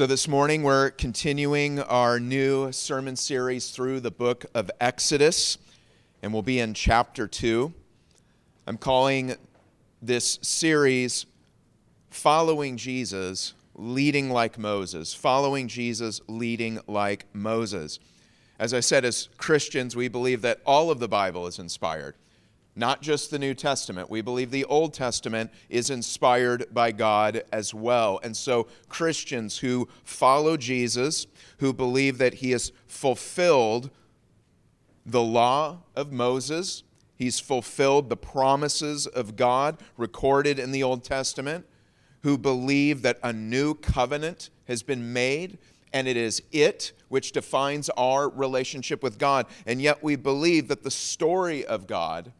So, this morning we're continuing our new sermon series through the book of Exodus, and we'll be in chapter 2. I'm calling this series Following Jesus, Leading Like Moses. Following Jesus, Leading Like Moses. As I said, as Christians, we believe that all of the Bible is inspired not just the New Testament. We believe the Old Testament is inspired by God as well. And so, Christians who follow Jesus, who believe that he has fulfilled the law of Moses, he's fulfilled the promises of God recorded in the Old Testament, who believe that a new covenant has been made and it is it which defines our relationship with God. And yet we believe that the story of God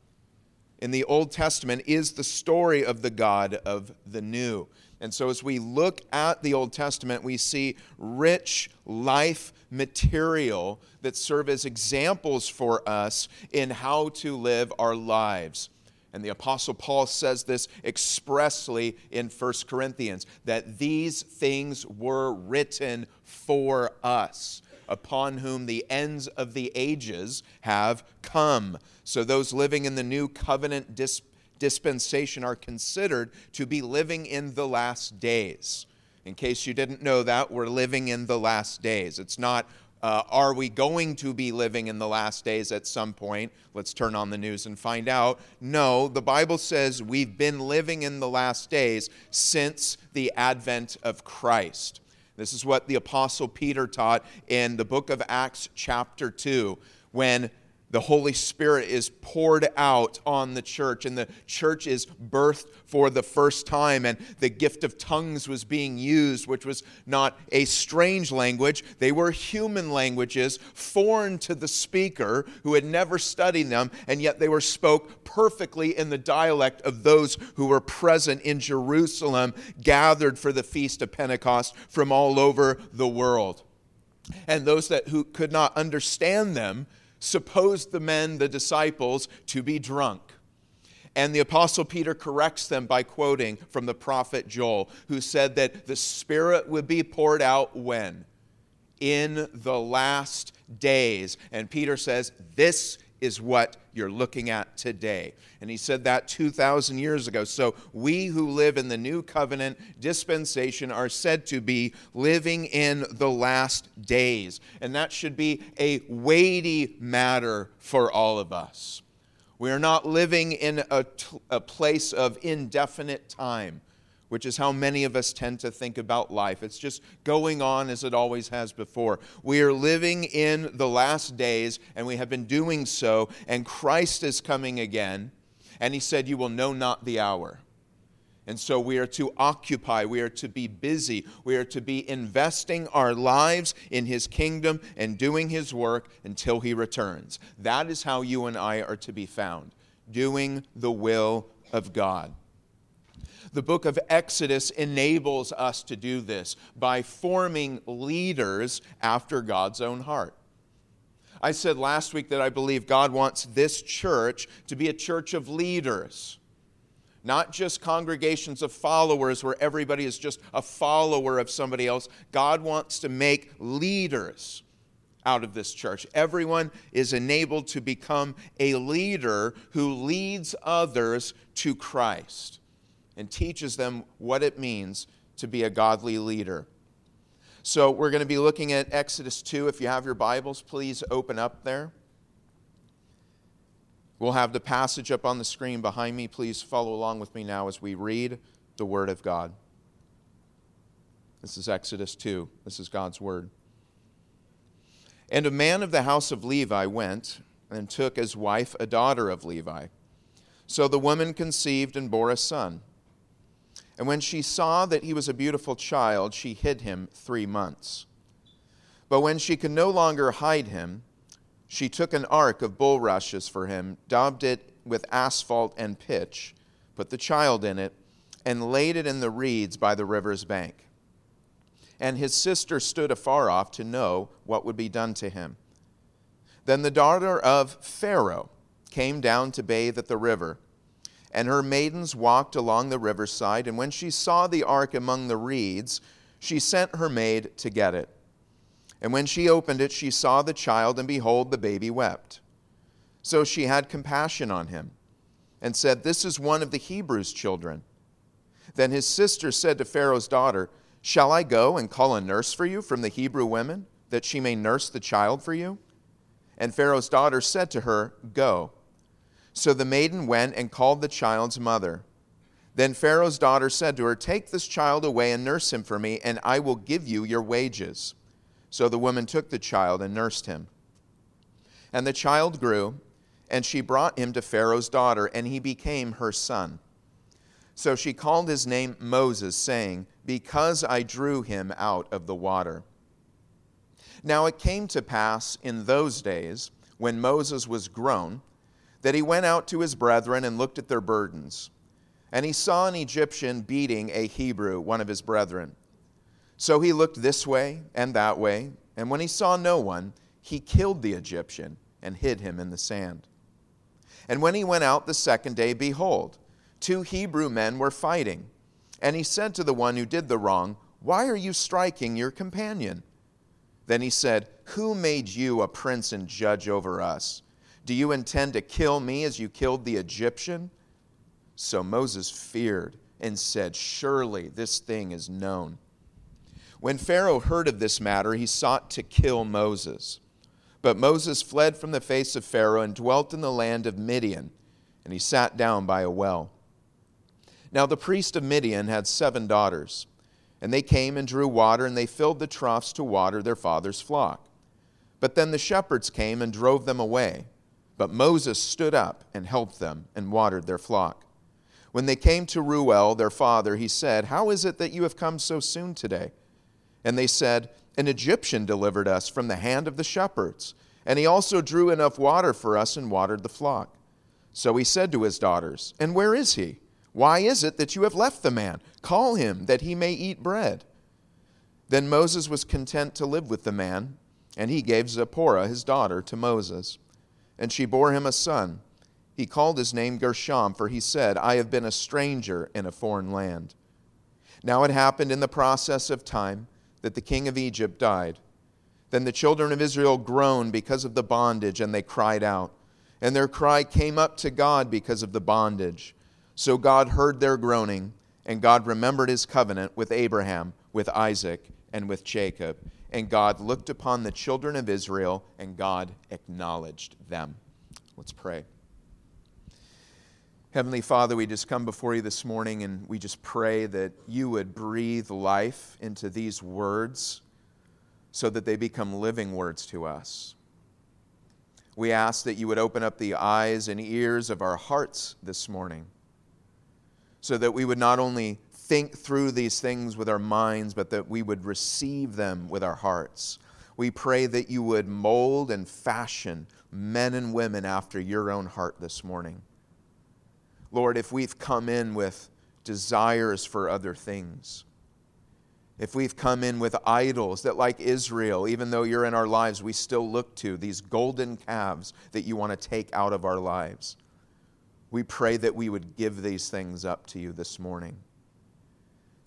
in the Old Testament is the story of the God of the New. And so, as we look at the Old Testament, we see rich life material that serve as examples for us in how to live our lives. And the Apostle Paul says this expressly in 1 Corinthians that these things were written for us upon whom the ends of the ages have come. So those living in the new covenant dis- dispensation are considered to be living in the last days. In case you didn't know that, we're living in the last days. It's not, uh, are we going to be living in the last days at some point? Let's turn on the news and find out. No, the Bible says we've been living in the last days since the advent of Christ. This is what the Apostle Peter taught in the book of Acts, chapter 2, when the Holy Spirit is poured out on the church, and the church is birthed for the first time, and the gift of tongues was being used, which was not a strange language. They were human languages, foreign to the speaker who had never studied them, and yet they were spoke perfectly in the dialect of those who were present in Jerusalem, gathered for the feast of Pentecost from all over the world. And those that who could not understand them supposed the men, the disciples, to be drunk. And the Apostle Peter corrects them by quoting from the prophet Joel, who said that the Spirit would be poured out when? In the last days. And Peter says, This is what you're looking at today. And he said that 2,000 years ago. So we who live in the new covenant dispensation are said to be living in the last days. And that should be a weighty matter for all of us. We are not living in a, a place of indefinite time which is how many of us tend to think about life. It's just going on as it always has before. We are living in the last days, and we have been doing so, and Christ is coming again, and He said, You will know not the hour. And so we are to occupy, we are to be busy, we are to be investing our lives in His kingdom and doing His work until He returns. That is how you and I are to be found, doing the will of God. The book of Exodus enables us to do this by forming leaders after God's own heart. I said last week that I believe God wants this church to be a church of leaders, not just congregations of followers where everybody is just a follower of somebody else. God wants to make leaders out of this church. Everyone is enabled to become a leader who leads others to Christ and teaches them what it means to be a godly leader. So, we're going to be looking at Exodus 2. If you have your Bibles, please open up there. We'll have the passage up on the screen behind me. Please follow along with me now as we read the Word of God. This is Exodus 2. This is God's Word. And a man of the house of Levi went and took as wife a daughter of Levi. So the woman conceived and bore a son. And when she saw that he was a beautiful child, she hid him three months. But when she could no longer hide him, she took an ark of bulrushes for him, daubed it with asphalt and pitch, put the child in it, and laid it in the reeds by the river's bank. And his sister stood afar off to know what would be done to him. Then the daughter of Pharaoh came down to bathe at the river and her maidens walked along the riverside. And when she saw the ark among the reeds, she sent her maid to get it. And when she opened it, she saw the child, and behold, the baby wept. So she had compassion on him and said, This is one of the Hebrews' children. Then his sister said to Pharaoh's daughter, Shall I go and call a nurse for you from the Hebrew women, that she may nurse the child for you? And Pharaoh's daughter said to her, Go. So the maiden went and called the child's mother. Then Pharaoh's daughter said to her, Take this child away and nurse him for me, and I will give you your wages. So the woman took the child and nursed him. And the child grew, and she brought him to Pharaoh's daughter, and he became her son. So she called his name Moses, saying, Because I drew him out of the water. Now it came to pass in those days, when Moses was grown, that he went out to his brethren and looked at their burdens. And he saw an Egyptian beating a Hebrew, one of his brethren. So he looked this way and that way, and when he saw no one, he killed the Egyptian and hid him in the sand. And when he went out the second day, behold, two Hebrew men were fighting. And he said to the one who did the wrong, Why are you striking your companion? Then he said, Who made you a prince and judge over us? Do you intend to kill me as you killed the Egyptian? So Moses feared and said, Surely this thing is known. When Pharaoh heard of this matter, he sought to kill Moses. But Moses fled from the face of Pharaoh and dwelt in the land of Midian, and he sat down by a well. Now the priest of Midian had seven daughters, and they came and drew water, and they filled the troughs to water their father's flock. But then the shepherds came and drove them away. But Moses stood up and helped them and watered their flock. When they came to Reuel, their father, he said, How is it that you have come so soon today? And they said, An Egyptian delivered us from the hand of the shepherds, and he also drew enough water for us and watered the flock. So he said to his daughters, And where is he? Why is it that you have left the man? Call him, that he may eat bread. Then Moses was content to live with the man, and he gave Zipporah, his daughter, to Moses. And she bore him a son. He called his name Gershom, for he said, I have been a stranger in a foreign land. Now it happened in the process of time that the king of Egypt died. Then the children of Israel groaned because of the bondage, and they cried out. And their cry came up to God because of the bondage. So God heard their groaning, and God remembered his covenant with Abraham, with Isaac, and with Jacob. And God looked upon the children of Israel, and God acknowledged them. Let's pray. Heavenly Father, we just come before you this morning and we just pray that you would breathe life into these words so that they become living words to us. We ask that you would open up the eyes and ears of our hearts this morning so that we would not only think through these things with our minds, but that we would receive them with our hearts. We pray that you would mold and fashion men and women after your own heart this morning. Lord, if we've come in with desires for other things, if we've come in with idols that, like Israel, even though you're in our lives, we still look to, these golden calves that you want to take out of our lives, we pray that we would give these things up to you this morning.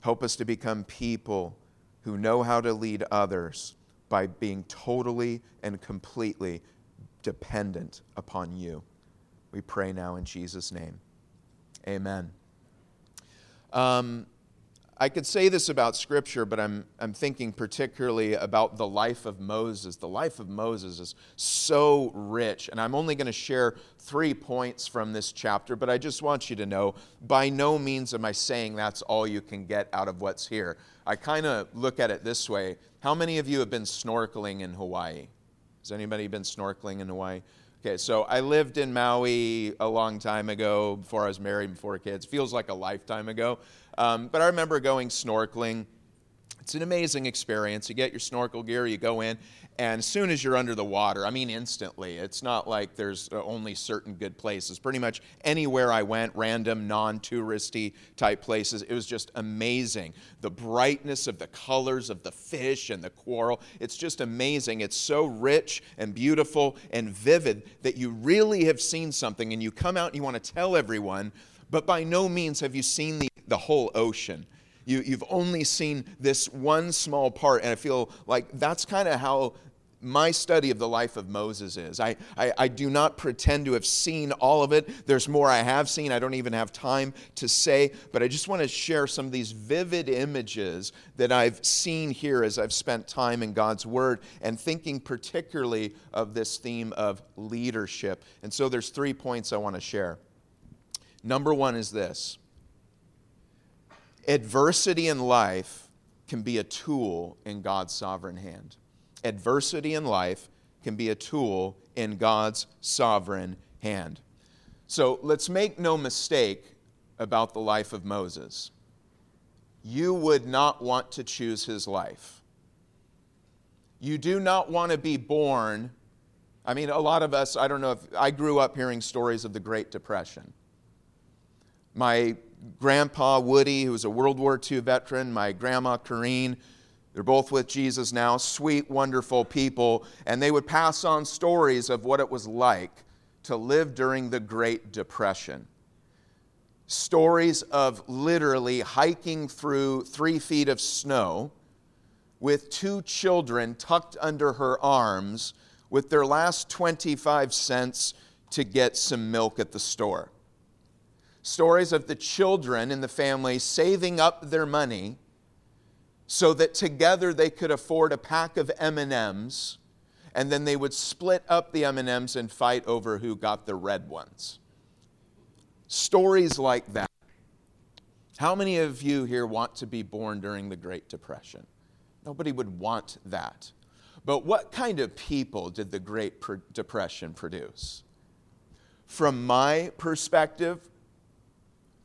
Help us to become people who know how to lead others by being totally and completely dependent upon you. We pray now in Jesus' name. Amen. Um, I could say this about Scripture, but I'm, I'm thinking particularly about the life of Moses. The life of Moses is so rich, and I'm only going to share three points from this chapter, but I just want you to know by no means am I saying that's all you can get out of what's here. I kind of look at it this way How many of you have been snorkeling in Hawaii? Has anybody been snorkeling in Hawaii? Okay, so I lived in Maui a long time ago before I was married, before kids. Feels like a lifetime ago. Um, but I remember going snorkeling. It's an amazing experience. You get your snorkel gear, you go in, and as soon as you're under the water, I mean, instantly, it's not like there's uh, only certain good places. Pretty much anywhere I went, random, non touristy type places, it was just amazing. The brightness of the colors of the fish and the coral, it's just amazing. It's so rich and beautiful and vivid that you really have seen something, and you come out and you want to tell everyone, but by no means have you seen the, the whole ocean. You, you've only seen this one small part, and I feel like that's kind of how my study of the life of Moses is. I, I, I, do not pretend to have seen all of it. There's more I have seen. I don't even have time to say, but I just want to share some of these vivid images that I've seen here as I've spent time in God's Word and thinking particularly of this theme of leadership. And so there's three points I want to share. Number one is this adversity in life can be a tool in God's sovereign hand adversity in life can be a tool in God's sovereign hand. So let's make no mistake about the life of Moses. You would not want to choose his life. You do not want to be born. I mean, a lot of us, I don't know if I grew up hearing stories of the Great Depression. My grandpa Woody, who was a World War II veteran, my grandma Corrine, they're both with Jesus now, sweet, wonderful people, and they would pass on stories of what it was like to live during the Great Depression. Stories of literally hiking through three feet of snow with two children tucked under her arms with their last 25 cents to get some milk at the store. Stories of the children in the family saving up their money so that together they could afford a pack of M&Ms and then they would split up the M&Ms and fight over who got the red ones. Stories like that. How many of you here want to be born during the Great Depression? Nobody would want that. But what kind of people did the Great Depression produce? From my perspective,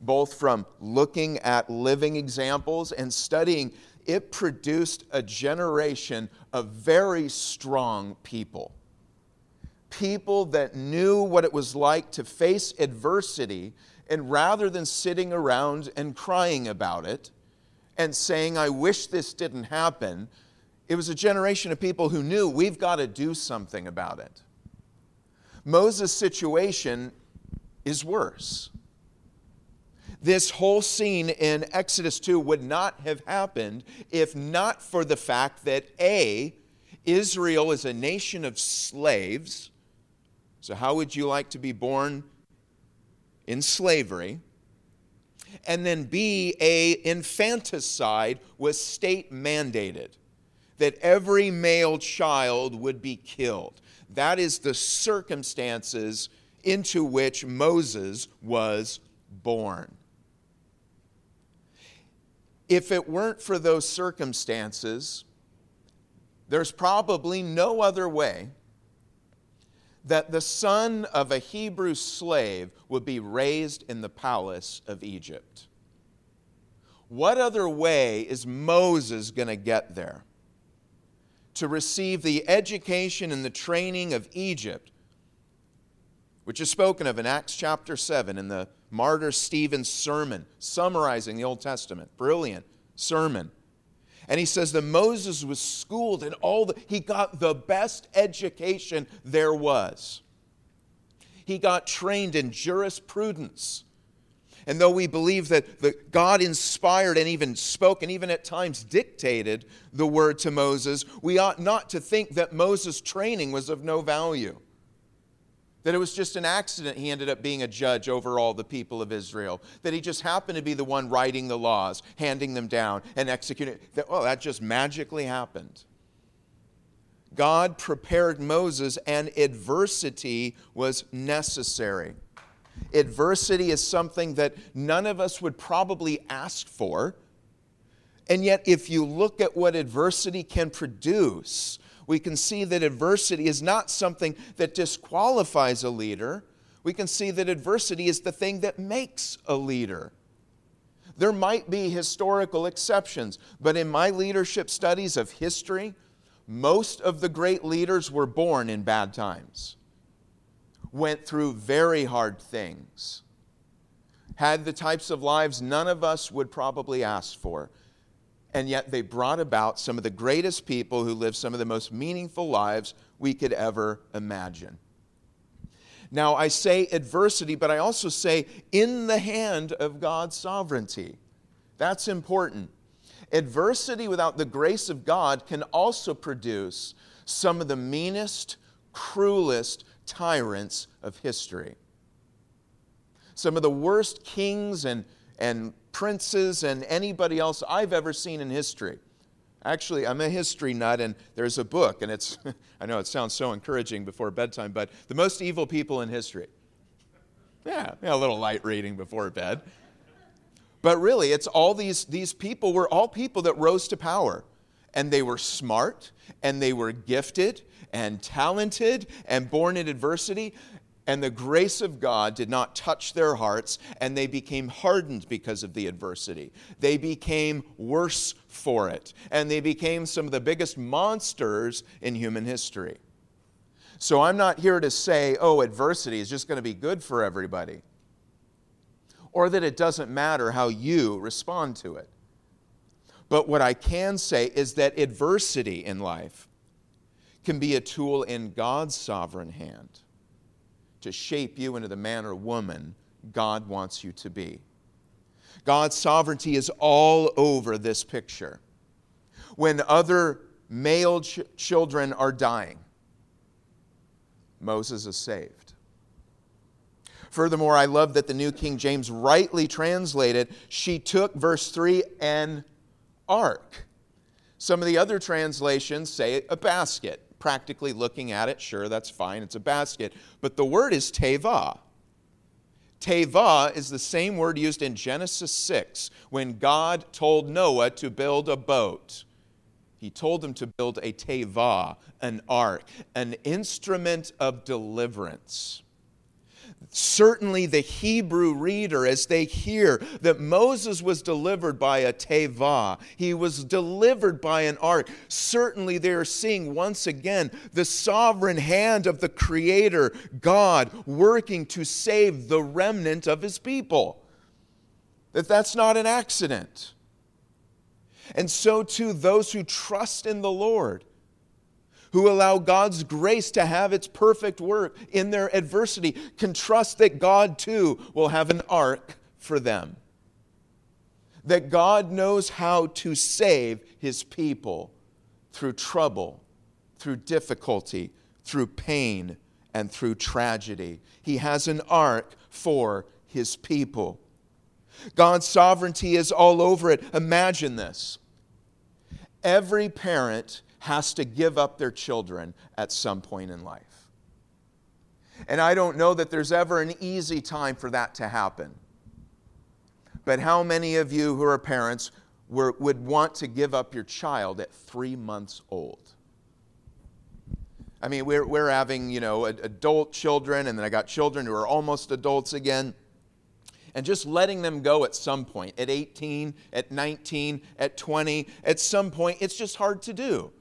both from looking at living examples and studying it produced a generation of very strong people. People that knew what it was like to face adversity, and rather than sitting around and crying about it and saying, I wish this didn't happen, it was a generation of people who knew we've got to do something about it. Moses' situation is worse. This whole scene in Exodus 2 would not have happened if not for the fact that A, Israel is a nation of slaves. So, how would you like to be born in slavery? And then B, a infanticide was state mandated that every male child would be killed. That is the circumstances into which Moses was born. If it weren't for those circumstances, there's probably no other way that the son of a Hebrew slave would be raised in the palace of Egypt. What other way is Moses going to get there? To receive the education and the training of Egypt, which is spoken of in Acts chapter 7 in the martyr Stephen's sermon summarizing the Old Testament. Brilliant sermon. And he says that Moses was schooled in all the, he got the best education there was. He got trained in jurisprudence. And though we believe that the God inspired and even spoke and even at times dictated the word to Moses, we ought not to think that Moses' training was of no value. That it was just an accident he ended up being a judge over all the people of Israel. That he just happened to be the one writing the laws, handing them down, and executing. That, that just magically happened. God prepared Moses, and adversity was necessary. Adversity is something that none of us would probably ask for. And yet, if you look at what adversity can produce, we can see that adversity is not something that disqualifies a leader. We can see that adversity is the thing that makes a leader. There might be historical exceptions, but in my leadership studies of history, most of the great leaders were born in bad times, went through very hard things, had the types of lives none of us would probably ask for and yet they brought about some of the greatest people who lived some of the most meaningful lives we could ever imagine. Now, I say adversity, but I also say in the hand of God's sovereignty. That's important. Adversity without the grace of God can also produce some of the meanest, cruelest tyrants of history. Some of the worst kings and, and princes and anybody else I've ever seen in history. Actually, I'm a history nut, and there's a book, and it's, I know it sounds so encouraging before bedtime, but The Most Evil People in History. Yeah, yeah, a little light reading before bed. But really, it's all these, these people were all people that rose to power. And they were smart, and they were gifted, and talented, and born in adversity. And the grace of God did not touch their hearts, and they became hardened because of the adversity. They became worse for it, and they became some of the biggest monsters in human history. So I'm not here to say, oh, adversity is just going to be good for everybody or that it doesn't matter how you respond to it. But what I can say is that adversity in life can be a tool in God's sovereign hand to shape you into the man or woman God wants you to be. God's sovereignty is all over this picture. When other male ch- children are dying, Moses is saved. Furthermore, I love that the New King James rightly translated, she took, verse 3, an ark. Some of the other translations say a basket. Practically looking at it, sure, that's fine, it's a basket. But the word is teva. Teva is the same word used in Genesis 6 when God told Noah to build a boat. He told him to build a teva, an ark, an instrument of deliverance certainly the Hebrew reader, as they hear that Moses was delivered by a teva, he was delivered by an ark, certainly they are seeing once again the sovereign hand of the Creator, God, working to save the remnant of his people. That that's not an accident. And so too, those who trust in the Lord who allow God's grace to have its perfect work in their adversity can trust that God too will have an ark for them. That God knows how to save his people through trouble, through difficulty, through pain, and through tragedy. He has an ark for his people. God's sovereignty is all over it. Imagine this. Every parent has to give up their children at some point in life. And I don't know that there's ever an easy time for that to happen. But how many of you who are parents were, would want to give up your child at three months old? I mean, we're, we're having, you know, adult children, and then I got children who are almost adults again and just letting them go at some point, at 18, at 19, at 20, at some point, it's just hard to do.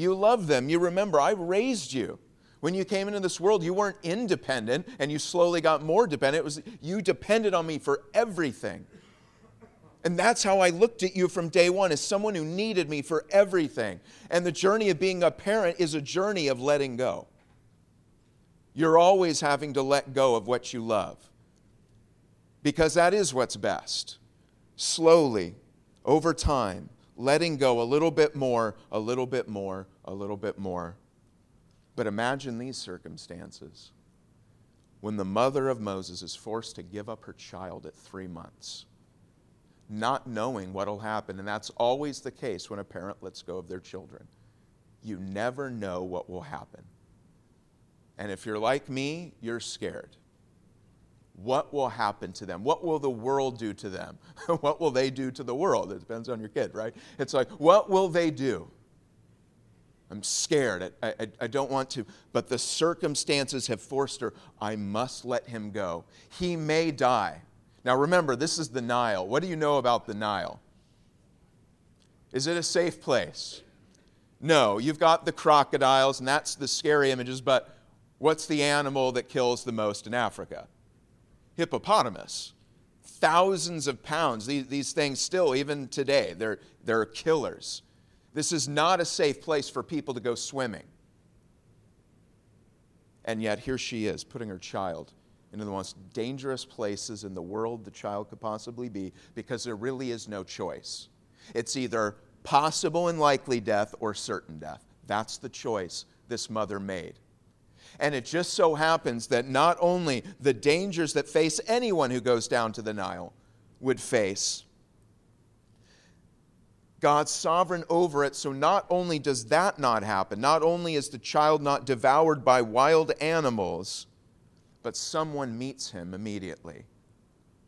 You love them. You remember, I raised you. When you came into this world, you weren't independent and you slowly got more dependent. It was you depended on me for everything. And that's how I looked at you from day one as someone who needed me for everything. And the journey of being a parent is a journey of letting go. You're always having to let go of what you love because that is what's best. Slowly, over time, letting go a little bit more, a little bit more, a little bit more. But imagine these circumstances when the mother of Moses is forced to give up her child at three months, not knowing what will happen. And that's always the case when a parent lets go of their children. You never know what will happen. And if you're like me, you're scared what will happen to them? What will the world do to them? what will they do to the world? It depends on your kid, right? It's like, what will they do? I'm scared. I, I, I, don't want to. But the circumstances have forced her. I must let him go. He may die. Now remember, this is the Nile. What do you know about the Nile? Is it a safe place? No. You've got the crocodiles, and that's the scary images, but what's the animal that kills the most in Africa? Hippopotamus. Thousands of pounds. These, these things still, even today, they're, they're killers. This is not a safe place for people to go swimming. And yet, here she is, putting her child into the most dangerous places in the world the child could possibly be because there really is no choice. It's either possible and likely death or certain death. That's the choice this mother made. And it just so happens that not only the dangers that face anyone who goes down to the Nile would face, God's sovereign over it. So not only does that not happen, not only is the child not devoured by wild animals, but someone meets him immediately.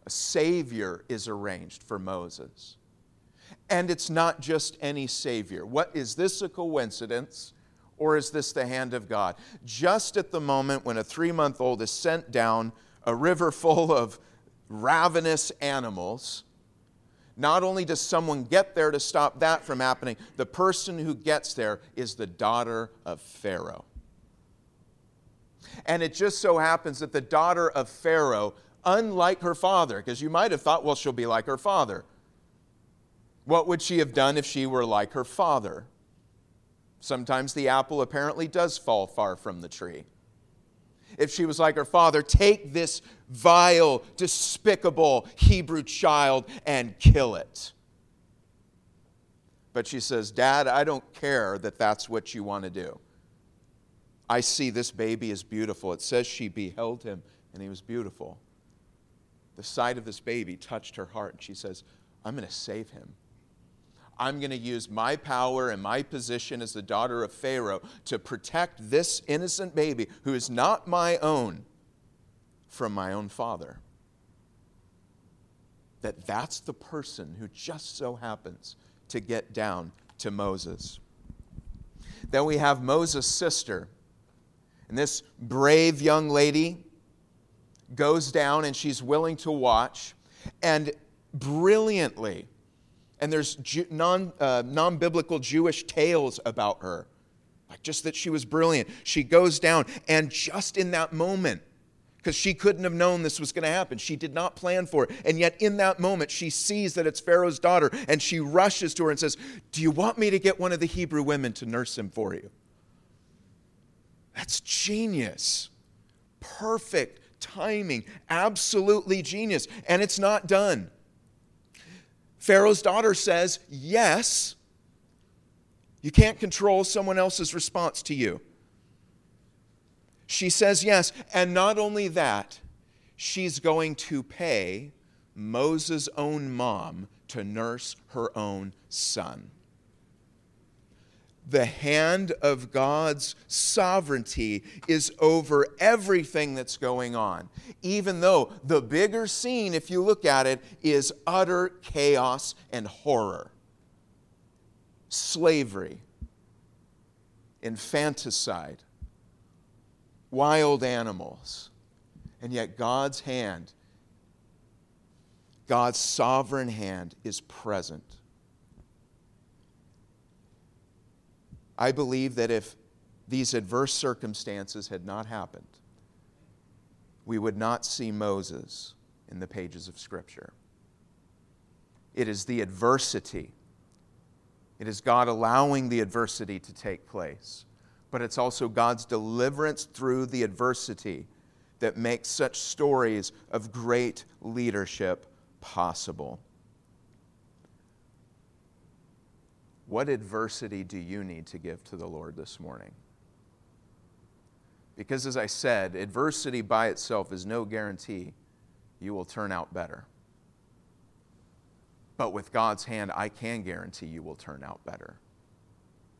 A savior is arranged for Moses. And it's not just any savior. What is this a coincidence? Or is this the hand of God? Just at the moment when a three month old is sent down a river full of ravenous animals, not only does someone get there to stop that from happening, the person who gets there is the daughter of Pharaoh. And it just so happens that the daughter of Pharaoh, unlike her father, because you might have thought, well, she'll be like her father. What would she have done if she were like her father? Sometimes the apple apparently does fall far from the tree. If she was like her father, take this vile, despicable Hebrew child and kill it. But she says, Dad, I don't care that that's what you want to do. I see this baby is beautiful. It says she beheld him and he was beautiful. The sight of this baby touched her heart. And she says, I'm going to save him. I'm going to use my power and my position as the daughter of Pharaoh to protect this innocent baby who is not my own from my own father. That that's the person who just so happens to get down to Moses. Then we have Moses' sister. And this brave young lady goes down and she's willing to watch. And brilliantly, and there's non, uh, non-biblical Jewish tales about her. Like just that she was brilliant. She goes down, and just in that moment, because she couldn't have known this was going to happen. She did not plan for it. And yet, in that moment, she sees that it's Pharaoh's daughter, and she rushes to her and says, Do you want me to get one of the Hebrew women to nurse him for you? That's genius. Perfect timing. Absolutely genius. And it's not done. Pharaoh's daughter says, Yes. You can't control someone else's response to you. She says yes. And not only that, she's going to pay Moses' own mom to nurse her own son the hand of God's sovereignty is over everything that's going on. Even though the bigger scene, if you look at it, is utter chaos and horror slavery, infanticide, wild animals. And yet, God's hand, God's sovereign hand, is present I believe that if these adverse circumstances had not happened, we would not see Moses in the pages of Scripture. It is the adversity, it is God allowing the adversity to take place, but it's also God's deliverance through the adversity that makes such stories of great leadership possible. What adversity do you need to give to the Lord this morning? Because, as I said, adversity by itself is no guarantee you will turn out better. But with God's hand, I can guarantee you will turn out better.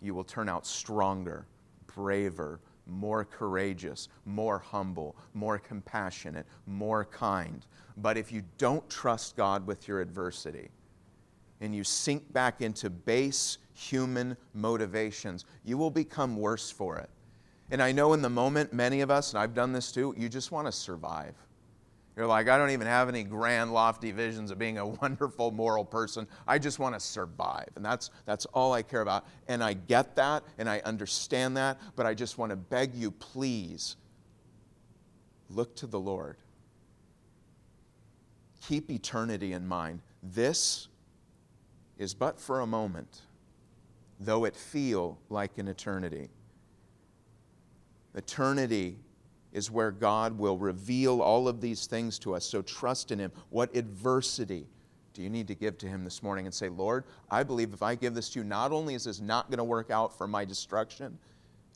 You will turn out stronger, braver, more courageous, more humble, more compassionate, more kind. But if you don't trust God with your adversity, and you sink back into base human motivations, you will become worse for it. And I know in the moment, many of us, and I've done this too, you just want to survive. You're like, I don't even have any grand, lofty visions of being a wonderful moral person. I just want to survive. And that's, that's all I care about. And I get that and I understand that, but I just want to beg you, please, look to the Lord. Keep eternity in mind. This is but for a moment though it feel like an eternity. Eternity is where God will reveal all of these things to us. So trust in Him. What adversity do you need to give to Him this morning and say, Lord, I believe if I give this to you, not only is this not going to work out for my destruction,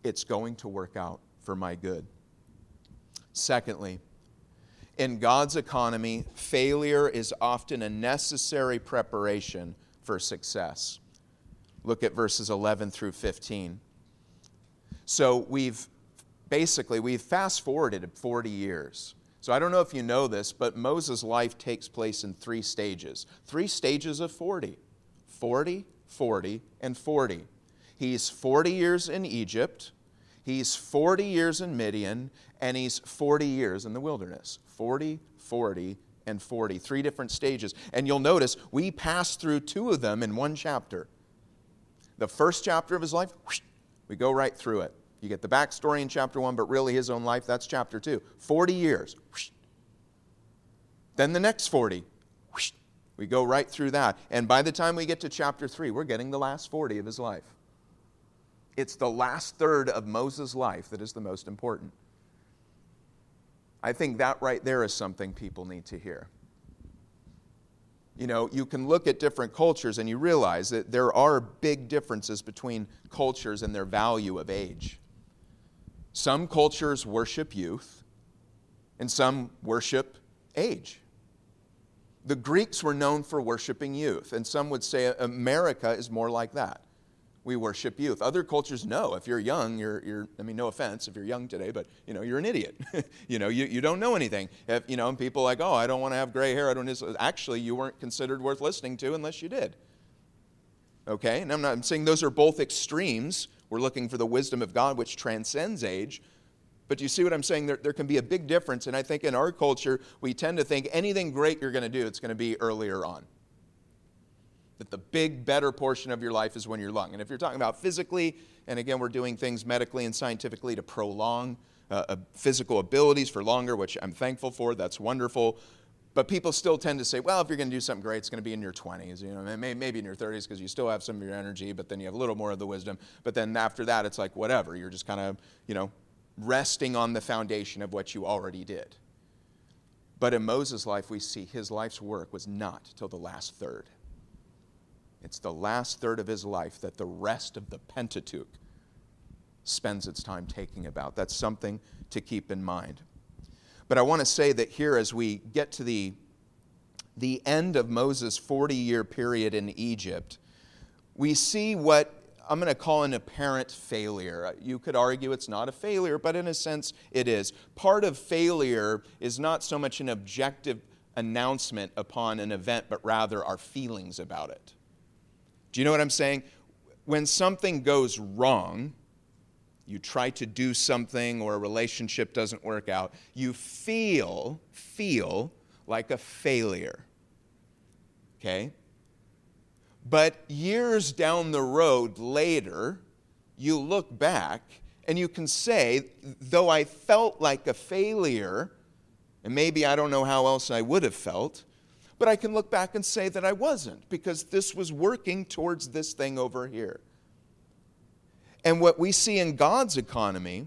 it's going to work out for my good. Secondly, in God's economy, failure is often a necessary preparation for success. Look at verses 11 through 15. So we've basically we've fast forwarded 40 years. So I don't know if you know this, but Moses' life takes place in three stages. Three stages of 40. 40, 40, and 40. He's 40 years in Egypt, he's 40 years in Midian, and he's 40 years in the wilderness. 40, 40, and 40. Three different stages. And you'll notice we pass through two of them in one chapter. The first chapter of his life, we go right through it. You get the backstory in chapter 1, but really his own life, that's chapter 2. 40 years. Then the next 40. We go right through that. And by the time we get to chapter 3, we're getting the last 40 of his life. It's the last third of Moses' life that is the most important. I think that right there is something people need to hear. You know, you can look at different cultures and you realize that there are big differences between cultures and their value of age. Some cultures worship youth, and some worship age. The Greeks were known for worshiping youth, and some would say America is more like that. We worship youth. Other cultures know if you're young, you're, you're I mean, no offense if you're young today, but you know, you're an idiot. you know, you, you don't know anything. If, you know, and people like, oh, I don't want to have gray hair. I don't. Actually, you weren't considered worth listening to unless you did. Okay, and I'm not I'm saying those are both extremes we're looking for the wisdom of God, which transcends age. But you see what I'm saying? There, there can be a big difference. And I think in our culture, we tend to think anything great you're going to do, it's going to be earlier on. That the big, better portion of your life is when you're young. And if you're talking about physically, and again, we're doing things medically and scientifically to prolong uh, uh physical abilities for longer, which I'm thankful for. That's wonderful. But people still tend to say, well, if you're going to do something great, it's going to be in your 20s, you know, maybe in your 30s because you still have some of your energy, but then you have a little more of the wisdom. But then after that, it's like whatever. You're just kind of, you know, resting on the foundation of what you already did. But in Moses' life, we see his life's work was not till the last third. It's the last third of his life that the rest of the Pentateuch spends its time taking about. That's something to keep in mind. But I want to say that here, as we get to the, the end of Moses' 40 year period in Egypt, we see what I'm going to call an apparent failure. You could argue it's not a failure, but in a sense it is. Part of failure is not so much an objective announcement upon an event, but rather our feelings about it. Do you know what I'm saying? When something goes wrong, you try to do something or a relationship doesn't work out, you feel, feel like a failure. Okay? But years down the road later, you look back and you can say, though I felt like a failure, and maybe I don't know how else I would have felt, but I can look back and say that I wasn't because this was working towards this thing over here. And what we see in God's economy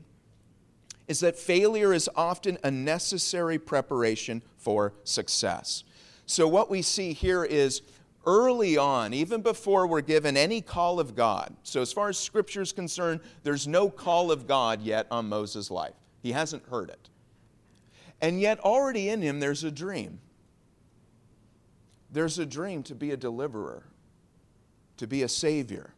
is that failure is often a necessary preparation for success. So, what we see here is early on, even before we're given any call of God, so as far as Scripture is concerned, there's no call of God yet on Moses' life. He hasn't heard it. And yet, already in him, there's a dream. There's a dream to be a deliverer, to be a savior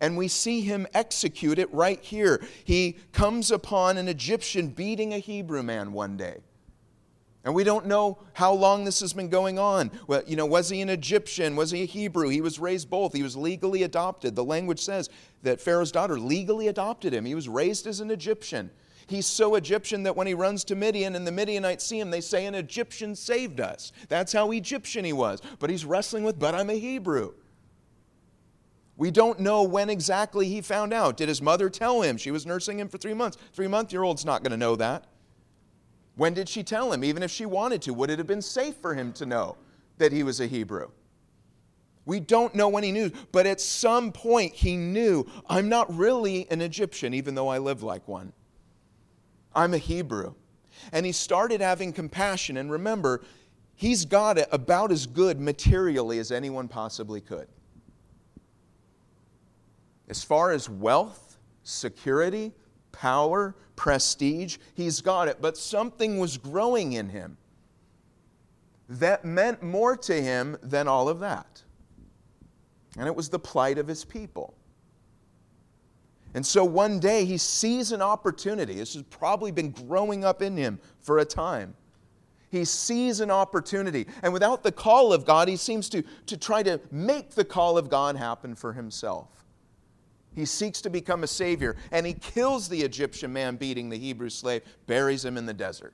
and we see him execute it right here. He comes upon an Egyptian beating a Hebrew man one day. And we don't know how long this has been going on. Well, you know, was he an Egyptian? Was he a Hebrew? He was raised both. He was legally adopted. The language says that Pharaoh's daughter legally adopted him. He was raised as an Egyptian. He's so Egyptian that when he runs to Midian and the Midianites see him, they say, An Egyptian saved us. That's how Egyptian he was. But he's wrestling with, But I'm a Hebrew. We don't know when exactly he found out. Did his mother tell him? She was nursing him for three months. Three month year old's not going to know that. When did she tell him? Even if she wanted to, would it have been safe for him to know that he was a Hebrew? We don't know when he knew, but at some point he knew I'm not really an Egyptian, even though I live like one. I'm a Hebrew. And he started having compassion. And remember, he's got it about as good materially as anyone possibly could. As far as wealth, security, power, prestige, he's got it. But something was growing in him that meant more to him than all of that. And it was the plight of his people. And so one day he sees an opportunity. This has probably been growing up in him for a time. He sees an opportunity. And without the call of God, he seems to, to try to make the call of God happen for himself. He seeks to become a savior, and he kills the Egyptian man beating the Hebrew slave, buries him in the desert.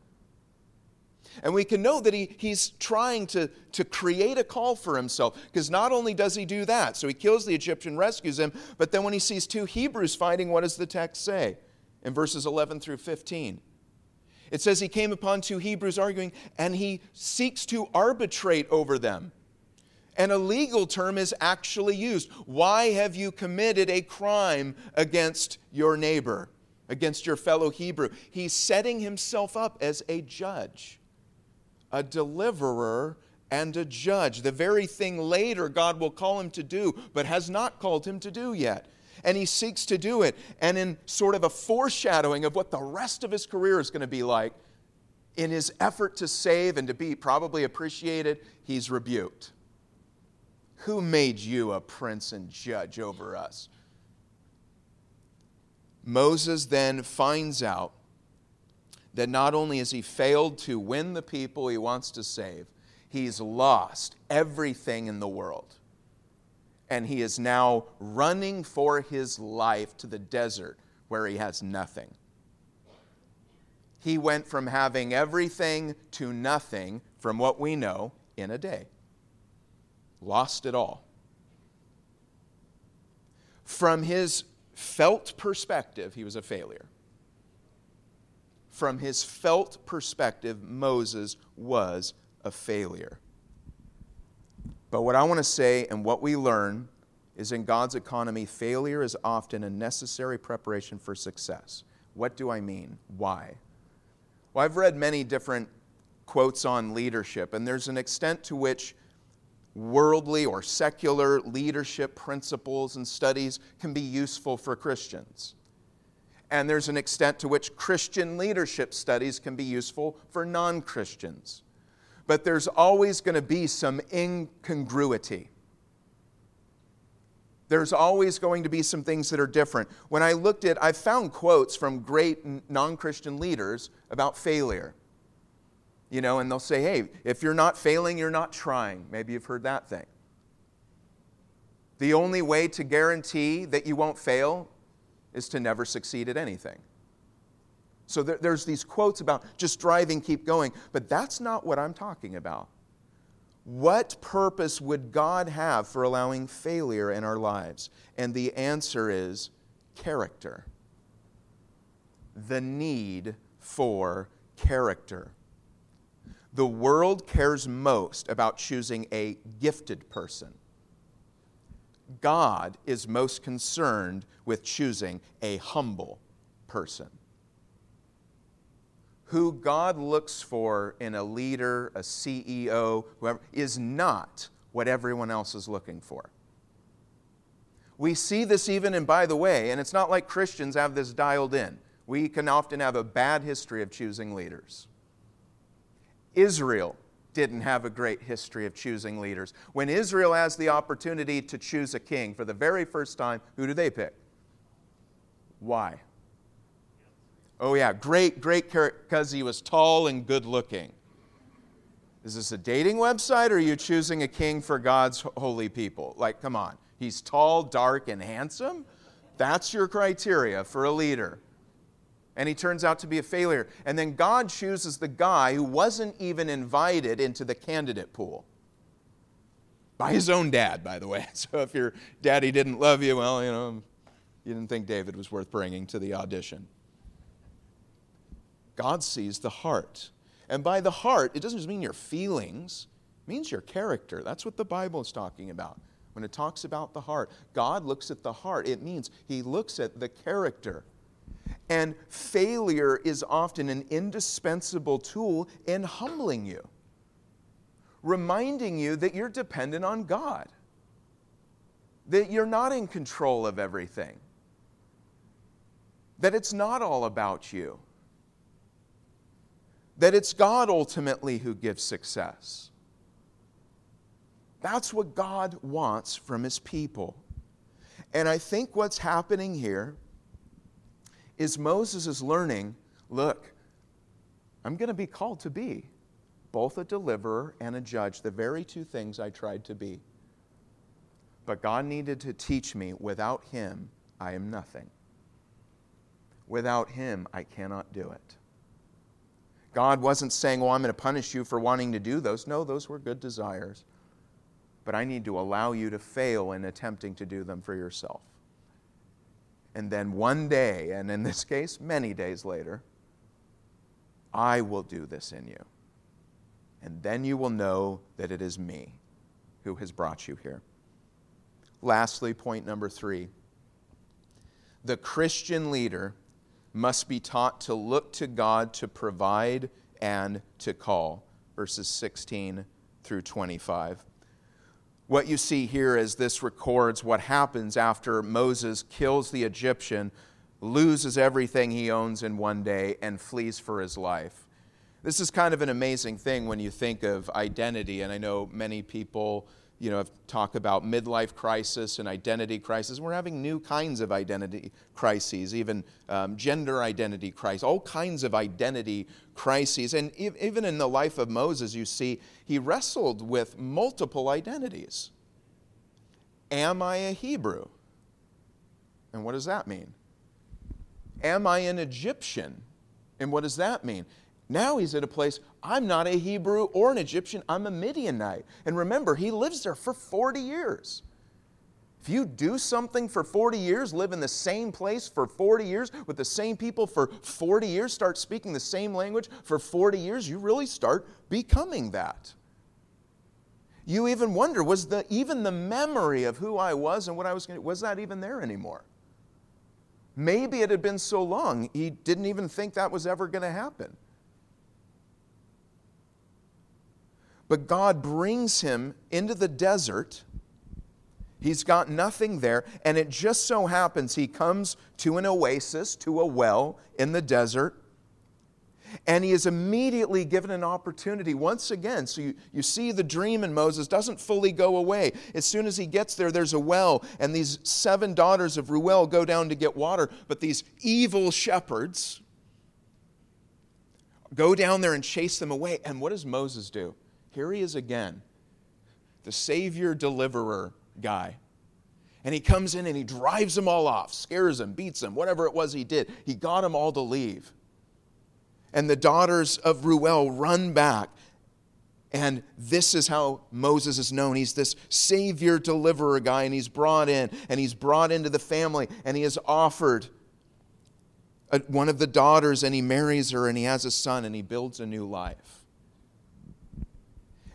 And we can know that he, he's trying to, to create a call for himself, because not only does he do that, so he kills the Egyptian, rescues him, but then when he sees two Hebrews fighting, what does the text say in verses 11 through 15? It says he came upon two Hebrews arguing, and he seeks to arbitrate over them. And a legal term is actually used. Why have you committed a crime against your neighbor, against your fellow Hebrew? He's setting himself up as a judge a deliverer and a judge. The very thing later God will call him to do, but has not called him to do yet. And he seeks to do it. And in sort of a foreshadowing of what the rest of his career is going to be like, in his effort to save and to be probably appreciated, he's rebuked. Who made you a prince and judge over us? Moses then finds out that not only has he failed to win the people he wants to save, he's lost everything in the world. And he is now running for his life to the desert where he has nothing. He went from having everything to nothing, from what we know, in a day. Lost it all. From his felt perspective, he was a failure from his felt perspective, Moses was a failure. But what I want to say and what we learn is in God's economy, failure is often a necessary preparation for success. What do I mean? Why? Well, I've read many different quotes on leadership, and there's an extent to which worldly or secular leadership principles and studies can be useful for Christians and there's an extent to which Christian leadership studies can be useful for non Christians. But there's always going to be some incongruity. There's always going to be some things that are different. When I looked at, I found quotes from great non Christian leaders about failure. You know, and they'll say, hey, if you're not failing, you're not trying. Maybe you've heard that thing. The only way to guarantee that you won't fail is to never succeed at anything. So there, there's these quotes about just driving, keep going, but that's not what I'm talking about. What purpose would God have for allowing failure in our lives? And the answer is character. The need for character. The world cares most about choosing a gifted person God is most concerned with choosing a humble person. Who God looks for in a leader, a CEO, whoever, is not what everyone else is looking for. We see this even, and by the way, and it's not like Christians have this dialed in. We can often have a bad history of choosing leaders. Israel didn't have a great history of choosing leaders. When Israel has the opportunity to choose a king for the very first time, who do they pick? Why? Oh, yeah, great, great because he was tall and good looking. Is this a dating website or are you choosing a king for God's holy people? Like, come on. He's tall, dark, and handsome? That's your criteria for a leader and he turns out to be a failure. And then God chooses the guy who wasn't even invited into the candidate pool. By his own dad, by the way. So if your daddy didn't love you, well, you know, you didn't think David was worth bringing to the audition. God sees the heart. And by the heart, it doesn't just mean your feelings, it means your character. That's what the Bible is talking about. When it talks about the heart, God looks at the heart. It means he looks at the character And failure is often an indispensable tool in humbling you, reminding you that you're dependent on God, that you're not in control of everything, that it's not all about you, that it's God ultimately who gives success. That's what God wants from his people. And I think what's happening here is Moses is learning look, I'm going to be called to be both a deliverer and a judge, the very two things I tried to be. But God needed to teach me without Him, I am nothing. Without Him, I cannot do it. God wasn't saying, Well, I'm going to punish you for wanting to do those. No, those were good desires. But I need to allow you to fail in attempting to do them for yourself. And then one day, and in this case, many days later, I will do this in you. And then you will know that it is me who has brought you here. Lastly, point number three the Christian leader must be taught to look to God to provide and to call. Verses 16 through 25. What you see here is this records what happens after Moses kills the Egyptian, loses everything he owns in one day, and flees for his life. This is kind of an amazing thing when you think of identity, and I know many people you know, talked about midlife crisis and identity crisis. We're having new kinds of identity crises, even um, gender identity crisis, all kinds of identity crises. And even in the life of Moses, you see, he wrestled with multiple identities. Am I a Hebrew? And what does that mean? Am I an Egyptian? And what does that mean? Now he's at a place, I'm not a Hebrew or an Egyptian, I'm a Midianite. And remember, he lives there for 40 years. If you do something for 40 years, live in the same place for 40 years, with the same people for 40 years, start speaking the same language for 40 years, you really start becoming that. You even wonder, was the, even the memory of who I was and what I was going was that even there anymore? Maybe it had been so long, he didn't even think that was ever going to happen. But God brings him into the desert. He's got nothing there, and it just so happens he comes to an oasis, to a well in the desert, and he is immediately given an opportunity once again. So you, you see the dream in Moses doesn't fully go away. As soon as he gets there, there's a well, and these seven daughters of Reuel go down to get water, but these evil shepherds go down there and chase them away. And what does Moses do? Here he is again, the Savior deliverer guy. And he comes in and he drives them all off, scares them, beats them, whatever it was he did. He got them all to leave. And the daughters of Reuel run back. And this is how Moses is known. He's this Savior deliverer guy, and he's brought in, and he's brought into the family, and he is offered one of the daughters, and he marries her, and he has a son, and he builds a new life.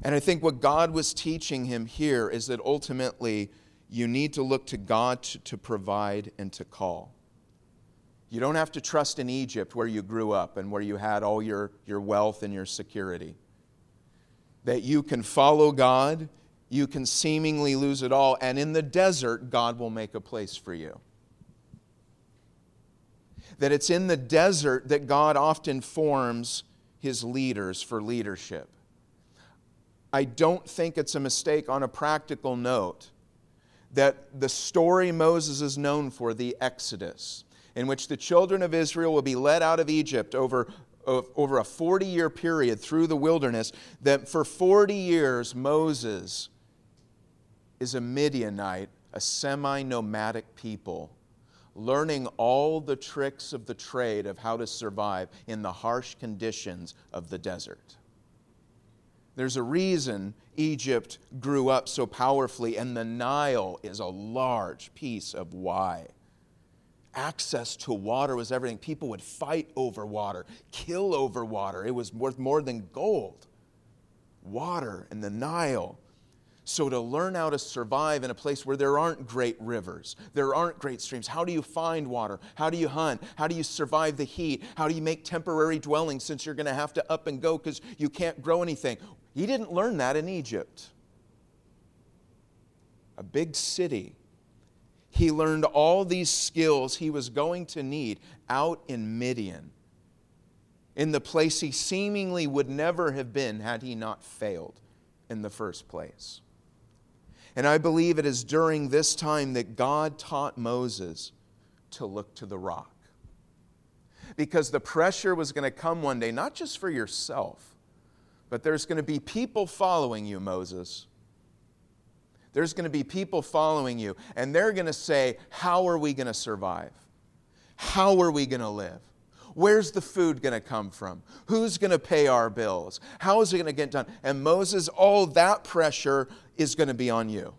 And I think what God was teaching him here is that ultimately you need to look to God to, to, provide and to call. You don't have to trust in Egypt where you grew up and where you had all your, your wealth and your security. That you can follow God, you can seemingly lose it all, and in the desert, God will make a place for you. That it's in the desert that God often forms his leaders for leadership I don't think it's a mistake on a practical note that the story Moses is known for, the Exodus, in which the children of Israel will be led out of Egypt over, over a 40 year period through the wilderness, that for 40 years Moses is a Midianite, a semi nomadic people, learning all the tricks of the trade of how to survive in the harsh conditions of the desert. There's a reason Egypt grew up so powerfully, and the Nile is a large piece of why. Access to water was everything. People would fight over water, kill over water. It was worth more than gold. Water and the Nile. So, to learn how to survive in a place where there aren't great rivers, there aren't great streams, how do you find water? How do you hunt? How do you survive the heat? How do you make temporary dwellings since you're going to have to up and go because you can't grow anything? He didn't learn that in Egypt. A big city. He learned all these skills he was going to need out in Midian, in the place he seemingly would never have been had he not failed in the first place. And I believe it is during this time that God taught Moses to look to the rock. Because the pressure was going to come one day, not just for yourself, but there's going to be people following you, Moses. There's going to be people following you, and they're going to say, How are we going to survive? How are we going to live? Where's the food going to come from? Who's going to pay our bills? How is it going to get done? And Moses, all that pressure is going to be on you.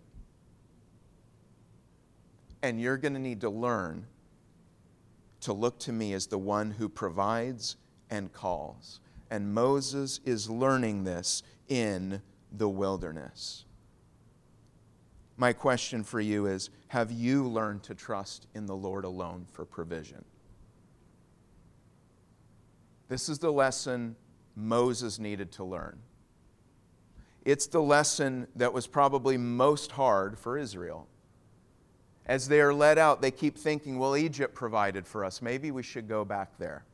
And you're going to need to learn to look to me as the one who provides and calls. And Moses is learning this in the wilderness. My question for you is Have you learned to trust in the Lord alone for provision? This is the lesson Moses needed to learn. It's the lesson that was probably most hard for Israel. As they are led out, they keep thinking, well, Egypt provided for us. Maybe we should go back there.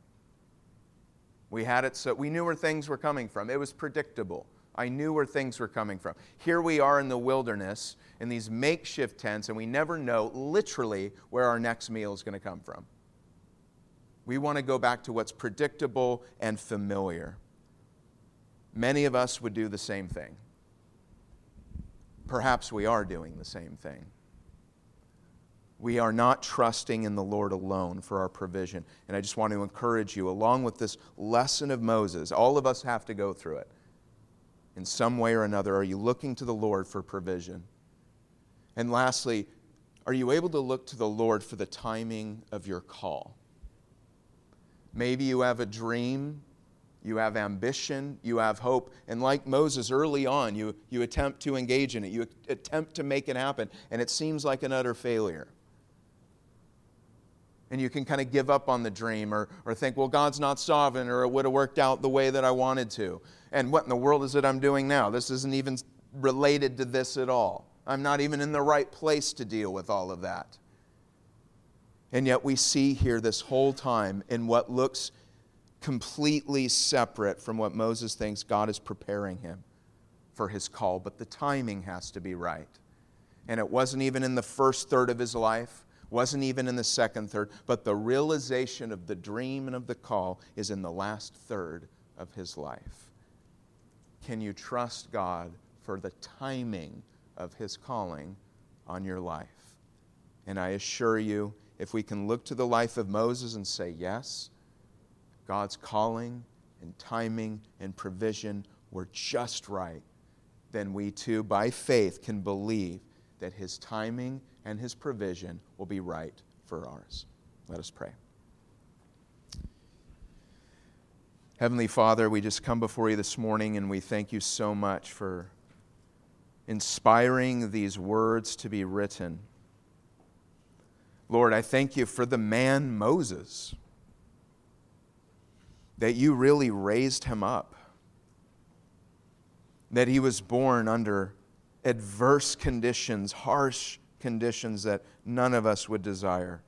We had it so we knew where things were coming from. It was predictable. I knew where things were coming from. Here we are in the wilderness in these makeshift tents, and we never know literally where our next meal is going to come from. We want to go back to what's predictable and familiar. Many of us would do the same thing. Perhaps we are doing the same thing. We are not trusting in the Lord alone for our provision. And I just want to encourage you, along with this lesson of Moses, all of us have to go through it. In some way or another, are you looking to the Lord for provision? And lastly, are you able to look to the Lord for the timing of your call? Maybe you have a dream you have ambition, you have hope. And like Moses early on, you, you attempt to engage in it, you attempt to make it happen, and it seems like an utter failure. And you can kind of give up on the dream or, or think, well, God's not sovereign or it would have worked out the way that I wanted to. And what in the world is it I'm doing now? This isn't even related to this at all. I'm not even in the right place to deal with all of that. And yet we see here this whole time in what looks completely separate from what Moses thinks God is preparing him for his call, but the timing has to be right. And it wasn't even in the first third of his life, wasn't even in the second third, but the realization of the dream and of the call is in the last third of his life. Can you trust God for the timing of his calling on your life? And I assure you, if we can look to the life of Moses and say, yes, God's calling and timing and provision were just right, then we too, by faith, can believe that His timing and His provision will be right for ours. Let us pray. Heavenly Father, we just come before you this morning and we thank you so much for inspiring these words to be written. Lord, I thank you for the man Moses that you really raised him up, that he was born under adverse conditions, harsh conditions that none of us would desire.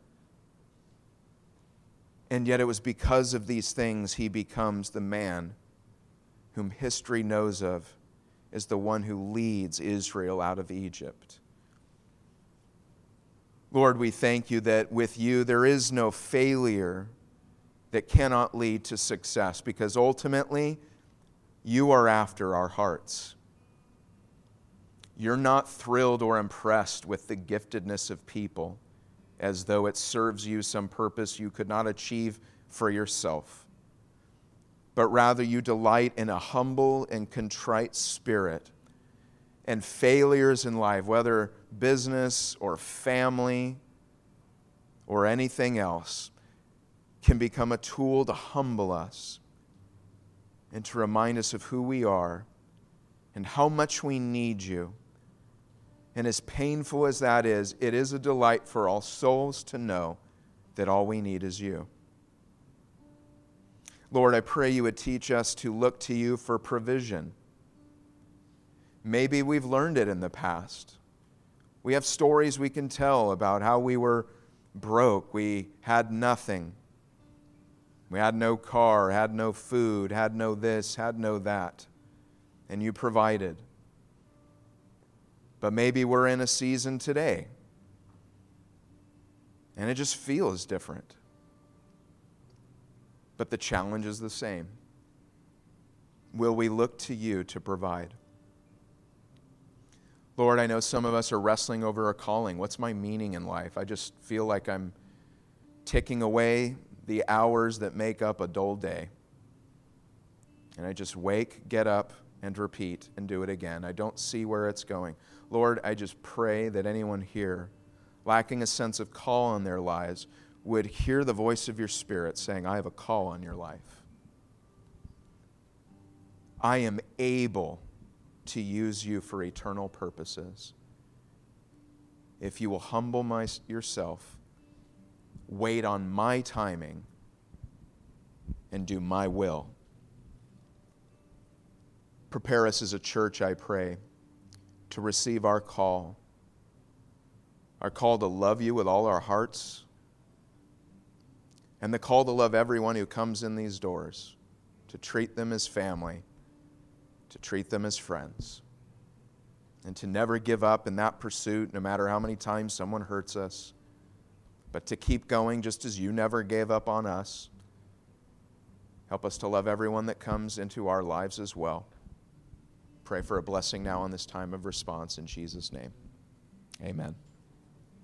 And yet it was because of these things he becomes the man whom history knows of as the one who leads Israel out of Egypt. Lord, we thank you that with you there is no failure that cannot lead to success because ultimately you are after our hearts. You're not thrilled or impressed with the giftedness of people as though it serves you some purpose you could not achieve for yourself, but rather you delight in a humble and contrite spirit and failures in life, whether business or family or anything else can become a tool to humble us and to remind us of who we are and how much we need you And as painful as that is, it is a delight for all souls to know that all we need is you. Lord, I pray you would teach us to look to you for provision. Maybe we've learned it in the past. We have stories we can tell about how we were broke, we had nothing. We had no car, had no food, had no this, had no that. And you provided. But maybe we're in a season today and it just feels different. But the challenge is the same. Will we look to you to provide? Lord, I know some of us are wrestling over a calling. What's my meaning in life? I just feel like I'm ticking away the hours that make up a dull day. And I just wake, get up, and repeat and do it again. I don't see where it's going. Lord, I just pray that anyone here, lacking a sense of call in their lives, would hear the voice of your Spirit saying, I have a call on your life. I am able to use you for eternal purposes. If you will humble my, yourself, wait on my timing, and do my will. Prepare us as a church, I pray, to receive our call. Our call to love you with all our hearts, and the call to love everyone who comes in these doors, to treat them as family, to treat them as friends, and to never give up in that pursuit, no matter how many times someone hurts us, but to keep going just as you never gave up on us. Help us to love everyone that comes into our lives as well. Pray for a blessing now on this time of response in Jesus' name. Amen.